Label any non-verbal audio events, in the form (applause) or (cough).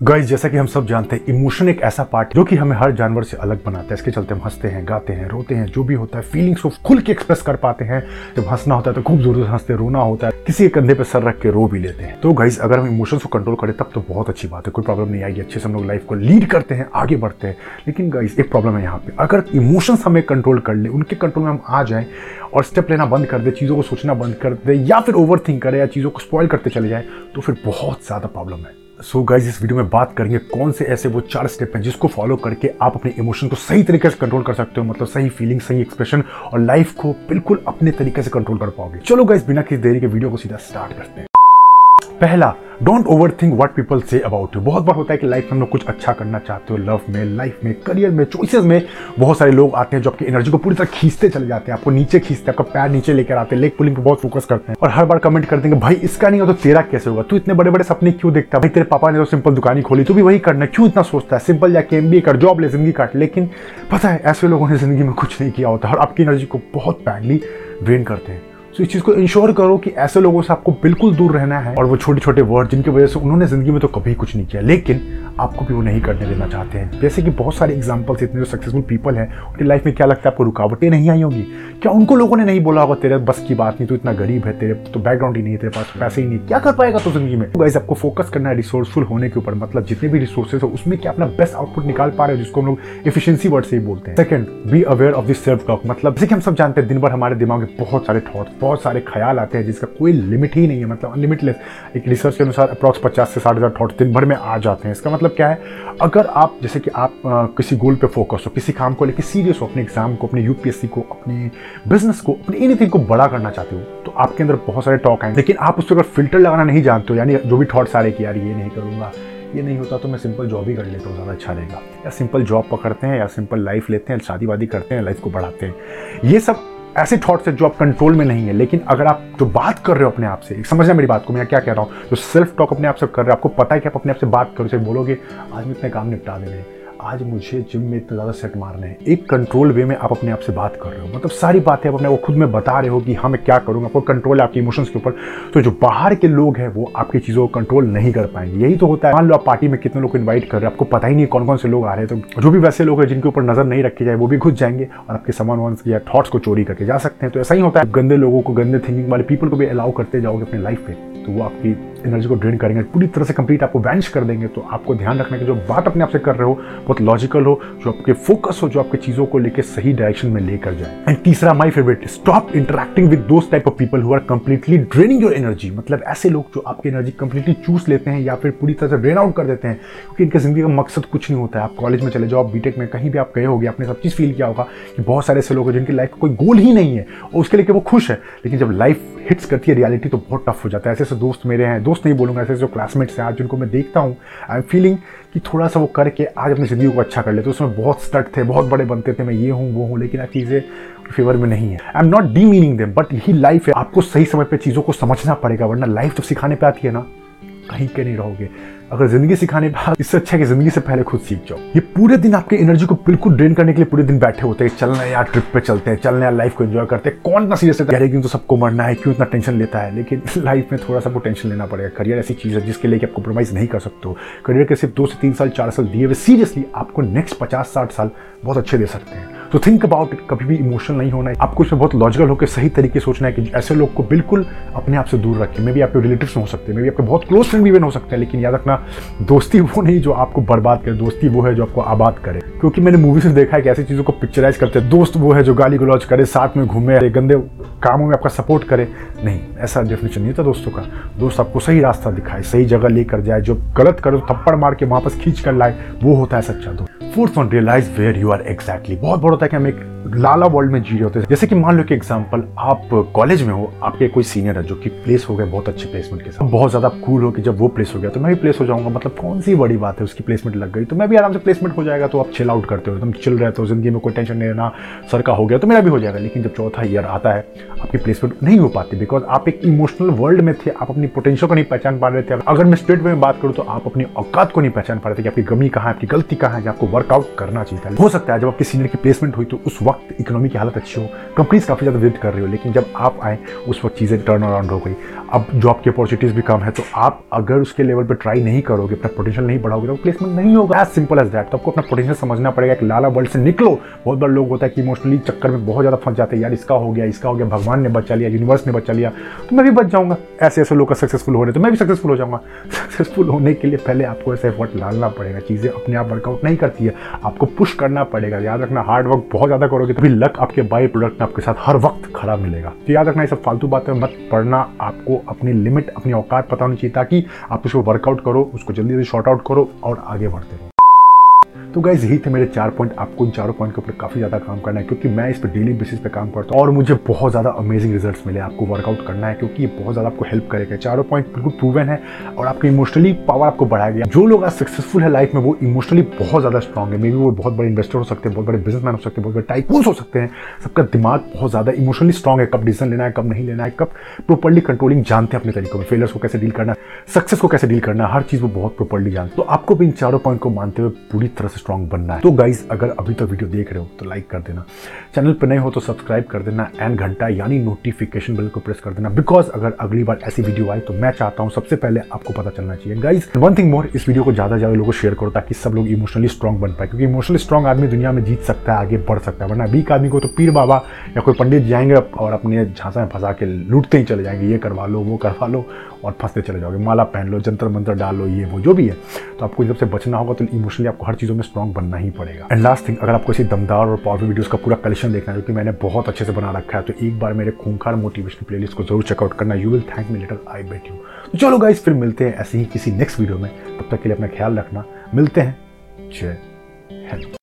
Guys जैसा कि हम सब जानते हैं इमोशन एक ऐसा पार्ट जो कि हमें हर जानवर से अलग बनाता है। इसके चलते हम हँसते हैं, गाते हैं, रोते हैं, जो भी होता है फीलिंग्स को खुल के एक्सप्रेस कर पाते हैं। जब हंसना होता है तो खूब ज़ोर से हँसते रोना होता है, किसी के कंधे पर सर रख के रो भी लेते हैं। तो गाइज़ अगर हम इमोशंस को कंट्रोल करें, तब तो बहुत अच्छी बात है। कोई प्रॉब्लम नहीं आएगी, अच्छे से हम लोग लाइफ को लीड करते हैं, आगे बढ़ते हैं। लेकिन गाइज़ एक प्रॉब्लम है यहाँ पे। अगर इमोशंस हमें कंट्रोल कर ले, उनके कंट्रोल में हम आ जाएँ और स्टेप लेना बंद कर दे, चीज़ों को सोचना बंद कर दे, या फिर ओवर थिंक करें या चीज़ों को स्पॉइल करते चले जाए तो फिर बहुत ज़्यादा प्रॉब्लम है। सो so गाइज़ इस वीडियो में बात करेंगे कौन से ऐसे वो चार स्टेप हैं जिसको फॉलो करके आप अपने इमोशन को सही तरीके से कंट्रोल कर सकते हो मतलब सही फीलिंग सही एक्सप्रेशन और लाइफ को बिल्कुल अपने तरीके से कंट्रोल कर पाओगे। चलो गाइज़ बिना किसी देरी के वीडियो को सीधा स्टार्ट करते हैं। पहला don't overthink what people say about you बहुत बार होता है कि लाइफ में हम लोग कुछ अच्छा करना चाहते हो लव में लाइफ में करियर में चॉइसेस में, बहुत सारे लोग आते हैं जो आपकी एनर्जी को पूरी तरह खींचते चले जाते हैं, आपको नीचे खींचते हैं, आपका पैर नीचे लेकर आते हैं लेग पुलिंग पर बहुत फोकस करते हैं। और हर बार कमेंट करते हैं भाई, इसका नहीं हो तो तेरा कैसे होगा? तू इतने बड़े बड़े सपने क्यों देखता भाई, तेरे पापा ने तो सिंपल दुकान ही खोली, तू भी वही करना, क्यों इतना सोचता है? सिंपल जाके एम कर जॉब ले, ज़िंदगी काट। लेकिन पता है, ऐसे लोगों ने ज़िंदगी में कुछ नहीं किया होता और आपकी एनर्जी को बहुत बैडली ड्रेन करते हैं। तो इस चीज़ को इंश्योर करो कि ऐसे लोगों से आपको बिल्कुल दूर रहना है और वो छोटे छोटे वर्ड जिनकी वजह से उन्होंने ज़िंदगी में तो कभी कुछ नहीं किया। लेकिन आपको भी वो नहीं करने देना चाहते हैं। जैसे कि बहुत सारे एग्जाम्पल्स इतने जो सक्सेसफुल पीपल हैं, उनकी लाइफ में क्या लगता है? आपको रुकावटें नहीं आई होंगी। क्या उनको लोगों ने नहीं बोला होगा, तेरे बस की बात नहीं तो इतना गरीब है, तेरे तो बैकग्राउंड ही नहीं है, तेरे पास पैसे ही नहीं क्या कर पाएगा तो ज़िंदगी में? गाइस आपको फोकस करना है रिसोर्सफुल होने के ऊपर मतलब जितने भी रिसोर्सेज है, उसमें क्या अपना बेस्ट आउटपुट निकाल पा रहे हो, जिसको हम लोग एफिशिएंसी वर्ड से ही बोलते हैं। Second be aware of this self talk मतलब जैसे कि हम सब जानते हैं, दिन भर हमारे दिमाग में बहुत सारे थॉट्स बहुत सारे ख्याल आते हैं, जिसका कोई लिमिट ही नहीं है मतलब अनलिमिटलेस एक रिसर्च के अनुसार अप्रॉक्स पचास से साठ हज़ार थॉट्स दिन भर में आ जाते हैं। इसका मतलब क्या है? अगर आप जैसे कि आप आ, किसी गोल पे फोकस हो किसी काम को लेकर सीरियस हो अपने एग्ज़ाम को अपने यूपीएससी को अपने बिज़नेस को अपने एनीथिंग को बड़ा करना चाहते हो तो आपके अंदर बहुत सारे टॉक आएँगे। लेकिन आप उस पर अगर फ़िल्टर लगाना नहीं जानते हो यानी जो भी थॉट्स आ रहे कि यार ये नहीं करूँगा ये नहीं होता तो मैं सिंपल जॉब ही कर लेता हूँ ज़्यादा अच्छा रहेगा। या सिंपल जॉब पकड़ते हैं या सिंपल लाइफ लेते हैं शादी वादी करते हैं लाइफ को बढ़ाते हैं। ये सब ऐसे थॉट्स है जो आप कंट्रोल में नहीं है, लेकिन अगर आप जो बात कर रहे हो अपने आप से, समझना मेरी बात को, मैं क्या कह रहा हूँ? जो सेल्फ टॉक अपने आप से कर रहे हो, आपको पता है कि आप अपने आप से बात करो बोलोगे आज मैं इतने काम निपटा दे रहे हैं। आज मुझे जिम में इतना ज़्यादा सेट मारने हैं। एक कंट्रोल वे में आप अपने आप से बात कर रहे हो। मतलब सारी बातें आप अपने को खुद में बता रहे हो कि हाँ मैं क्या करूँगा। आपको कंट्रोल है आपके इमोशंस के ऊपर। तो जो बाहर के लोग हैं, वो आपकी चीज़ों को कंट्रोल नहीं कर पाएँगे। यही तो होता है। मान लो आप पार्टी में कितने लोग इन्वाइट कर रहे हैं, आपको पता ही नहीं कौन कौन से लोग आ रहे हैं। तो जो भी वैसे लोग हैं, जिनके ऊपर नज़र नहीं रखी जाए, वो भी घुस जाएँगे और आपके सामान वान या थॉट्स को चोरी करके जा सकते हैं। तो ऐसा ही होता है। गंदे लोगों को, गंदे थिंकिंग वाले पीपल को भी अलाउ करते जाओगे अपनी लाइफ में तो वो आपकी एनर्जी को ड्रेन करेंगे, पूरी तरह से कंप्लीट आपको वैनिश कर देंगे तो आपको ध्यान रखना कि जो बात अपने आप से कर रहे हो, बहुत लॉजिकल हो, जो आपके फोकस हो, जो आपके चीज़ों को लेकर सही डायरेक्शन में लेकर जाए। एंड तीसरा my favourite stop interacting with दोस्त type of people who are completely draining your energy मतलब ऐसे लोग जो आपकी एनर्जी कंप्लीटली चूस लेते हैं या फिर पूरी तरह से ड्रेन आउट कर देते हैं, क्योंकि इनके ज़िंदगी का मकसद कुछ नहीं होता है। आप कॉलेज में चले जाओ बीटेक में कहीं भी आप गए होगे, आपने सब चीज़ फील किया होगा कि बहुत सारे ऐसे लोग हैं जिनकी लाइफ का कोई गोल ही नहीं है, और उसके लिए वो खुश है। लेकिन जब लाइफ हिट्स करती है रियलिटी तो बहुत टफ हो जाता है। ऐसे ऐसे दोस्त मेरे हैं, दोस्त नहीं बोलूँगा, ऐसे जो क्लासमेट्स हैं आज, जिनको मैं देखता हूँ आई एम फीलिंग कि थोड़ा सा वो करके आज अपनी ज़िंदगी को अच्छा कर लेते उसमें बहुत स्टट थे, बहुत बड़े बनते थे, मैं ये हूँ, वो हूँ, लेकिन आज चीज़ें फेवर में नहीं है। I am not demeaning them but यही लाइफ है, आपको सही समय पर चीज़ों को समझना पड़ेगा, वरना लाइफ जब सिखाने पर आती है ना, कहीं के नहीं रहोगे। अगर ज़िंदगी सिखाने बाद इससे अच्छा है कि ज़िंदगी से पहले खुद सीख जाओ। ये पूरे दिन आपके एनर्जी को बिल्कुल ड्रेन करने के लिए पूरे दिन बैठे होते हैं। चलना यार ट्रिप पे चलते हैं, चलना यार लाइफ को एंजॉय करते हैं। कौन इतना सीरियस है? क्यों तो सबको मरना है, क्यों इतना टेंशन लेता है? लेकिन (laughs) लाइफ में थोड़ा सा वो टेंशन लेना पड़ेगा। करियर ऐसी चीज़ है जिसके लिए आप कॉम्प्रोमाइज़ नहीं कर सकते हो। करियर के सिर्फ़ दो से तीन साल, चार साल दिए हुए सीरियसली आपको नेक्स्ट पचास, साठ साल बहुत अच्छे दे सकते हैं। तो थिंक अबाउट इट कभी भी इमोशनल नहीं होना है। आपको इसमें बहुत लॉजिकल होकर सही तरीके सोचना है कि ऐसे लोग को बिल्कुल अपने आप से दूर रखें। मे भी आपके रिलेटिव हो सकते। हैं मे भी आपके बहुत क्लोज फ्रेंड भी हो सकते हैं, लेकिन याद रखना, दोस्ती वो नहीं जो आपको बर्बाद करे। दोस्ती वो है जो आपको आबाद करे। क्योंकि मैंने मूवीज़ में देखा है कि ऐसी चीज़ों को पिक्चराइज करते हैं। दोस्त वो है जो गाली गलौज करे, साथ में घूमे, गंदे कामों में आपका सपोर्ट करे। नहीं, ऐसा डेफिनेशन नहीं था दोस्तों का। दोस्त आपको सही रास्ता दिखाए, सही जगह लेकर जाए। जो गलत करो थप्पड़ मार के वापस खींच कर लाए, वो होता है सच्चा दोस्त। Fourth one realise where you are exactly बहुत बड़ा होता है कि हम एक लाला वर्ल्ड में जी रहे होते हैं जैसे कि मान लो कि एग्ज़ाम्पल आप कॉलेज में हो, आपके कोई सीनियर है जो कि प्लेस हो गए, बहुत अच्छे प्लेसमेंट के साथ, बहुत ज़्यादा कूल हो कि जब वो प्लेस हो गया तो मैं भी प्लेस हो जाऊँगा। मतलब कौन सी बड़ी बात है, उसकी प्लेसमेंट लग गई तो मैं भी आराम से प्लेसमेंट हो जाएगा तो आप चिल आउट करते हो, एकदम चिल रहे हो, ज़िंदगी में कोई टेंशन नहीं रहना, सर का हो गया तो मेरा भी हो जाएगा। लेकिन जब चौथा ईयर आता है, आपकी प्लेसमेंट नहीं हो पाती बिकॉज़ आप एक इमोशनल वर्ल्ड में थे, आप अपनी पोटेंशियल को नहीं पहचान पा रहे थे। अगर मैं स्ट्रेट में बात करूँ तो आप अपनी औकात को नहीं पहचान पा रहे थे कि आपकी गमी कहाँ है, आपकी गलती कहाँ है आपको वर्कआउट करना चाहिए हो सकता है, जब आपकी सीनियर की प्लेसमेंट हुई तो उस वक्त वक्त इकोनॉमी की हालत अच्छी हो कंपनीज़ काफ़ी ज़्यादा विज़िट कर रही हो, लेकिन जब आप आए, उस वक्त चीज़ें टर्न अराउंड हो गई। अब जॉब की अपॉर्चुनिटीज़ भी कम है तो आप अगर उसके लेवल पर ट्राई नहीं करोगे, अपना पोटेंशियल नहीं बढ़ाओगे तो प्लेसमेंट नहीं होगा। एज सिंपल एज दैट तो आपको अपना पोटेंशियल समझना पड़ेगा एक लाला वर्ल्ड से निकलो। बहुत बड़े लोग होता है कि इमोशनली चक्कर में बहुत ज़्यादा फंस जाते हैं, यार इसका हो गया, इसका हो गया, भगवान ने बचा लिया यूनिवर्स ने बचा लिया तो मैं भी बच जाऊँगा। ऐसे ऐसे लोग का सक्सेसफुल हो रहे तो मैं भी सक्सेसफुल हो जाऊँगा। (laughs) सक्सेसफुल होने के लिए पहले आपको ऐसे एफर्ट डालना पड़ेगा, चीज़ें अपने आप वर्कआउट नहीं करती है। आपको पुश करना पड़ेगा, याद रखना हार्ड वर्क बहुत ज़्यादा करोगे, तभी लक आपके बाई प्रोडक्ट में आपके साथ हर वक्त खड़ा मिलेगा। तो याद रखना ये सब फालतू बातें मत पढ़ना आपको अपनी लिमिट अपनी औकात पता होनी चाहिए ताकि आप उसको वर्कआउट करो, उसको जल्दी जल्दी शॉर्ट आउट करो और आगे बढ़ते रहो। तो गाइज़ यही थे मेरे चार पॉइंट आपको इन चारों पॉइंट के ऊपर काफ़ी ज़्यादा काम करना है, क्योंकि मैं इस पर डेली बेसिस पे काम करता हूँ और मुझे बहुत ज़्यादा अमेजिंग रिजल्ट्स मिले। आपको वर्कआउट करना है, क्योंकि ये बहुत ज़्यादा आपको हेल्प करेगा। चारों पॉइंट बिल्कुल प्रूवन है और आपकी इमोशनली पावर आपको बढ़ाया गया। जो लोग आज सक्सेसफुल है लाइफ में, वो इमोशनली बहुत ज़्यादा स्ट्रॉग है। मे बी वो बहुत बड़े इन्वेस्टर हो सकते हैं, बहुत बड़े बिजनेसमैन हो सकते हैं, बहुत बड़े टाइकूस हो सकते हैं। सबका दिमाग बहुत ज़्यादा इमोशनली स्ट्रॉग है। कब डिसीज़न लेना है, कब नहीं लेना है, कब प्रॉपरली कंट्रोलिंग जानते हैं अपने तरीकों में। फेलर्स को कैसे डील करना सक्सेस को कैसे डील करना, हर चीज़ वो बहुत प्रॉपरली जानते तो आपको भी इन चारों पॉइंट को मानते हुए पूरी तरह से स्ट्रॉन्ग बनना है। तो गाइज़ अगर अभी तक वीडियो देख रहे हो तो लाइक कर देना। चैनल पर नए हो तो सब्सक्राइब कर देना एंड घंटा यानी नोटिफिकेशन बेल को प्रेस कर देना। बिकॉज़ अगर अगली बार ऐसी वीडियो आए तो मैं चाहता हूँ सबसे पहले आपको पता चलना चाहिए। गाइज़ वन थिंग मोर इस वीडियो को ज़्यादा ज़्यादा लोगों को शेयर करो ताकि सब लोग इमोशनली स्ट्रॉन्ग बन पाए। क्योंकि इमोशनली स्ट्रॉन्ग आदमी दुनिया में जीत सकता है, आगे बढ़ सकता है। वरना वीक आदमी को तो पीर बाबा या कोई पंडित जाएँगे और अपने झांसा में फंसा के लूटते ही चले जाएँगे। ये करवा लो, वो करवा लो और फंसते चले जाओगे। माला पहन लो, जंतर मंत्र डाल लो, ये वो, जो भी है। तो आपको जब से बचना होगा तो इमोशनली आपको हर चीज़ों में स्ट्रॉन्ग बनना ही पड़ेगा। एंड लास्ट थिंग अगर आपको इसी दमदार और पावरफुल वीडियोस का पूरा कलेक्शन देखना है, जो कि मैंने बहुत अच्छे से बना रखा है तो एक बार मेरे खूंखार मोटिवेशनल प्लेलिस्ट को ज़रूर चेकआउट करना। You will thank me later I bet you तो चलो गाइस फिर मिलते हैं ऐसे ही किसी नेक्स्ट वीडियो में। तब तक के लिए अपना ख्याल रखना। मिलते हैं। जय हिंद।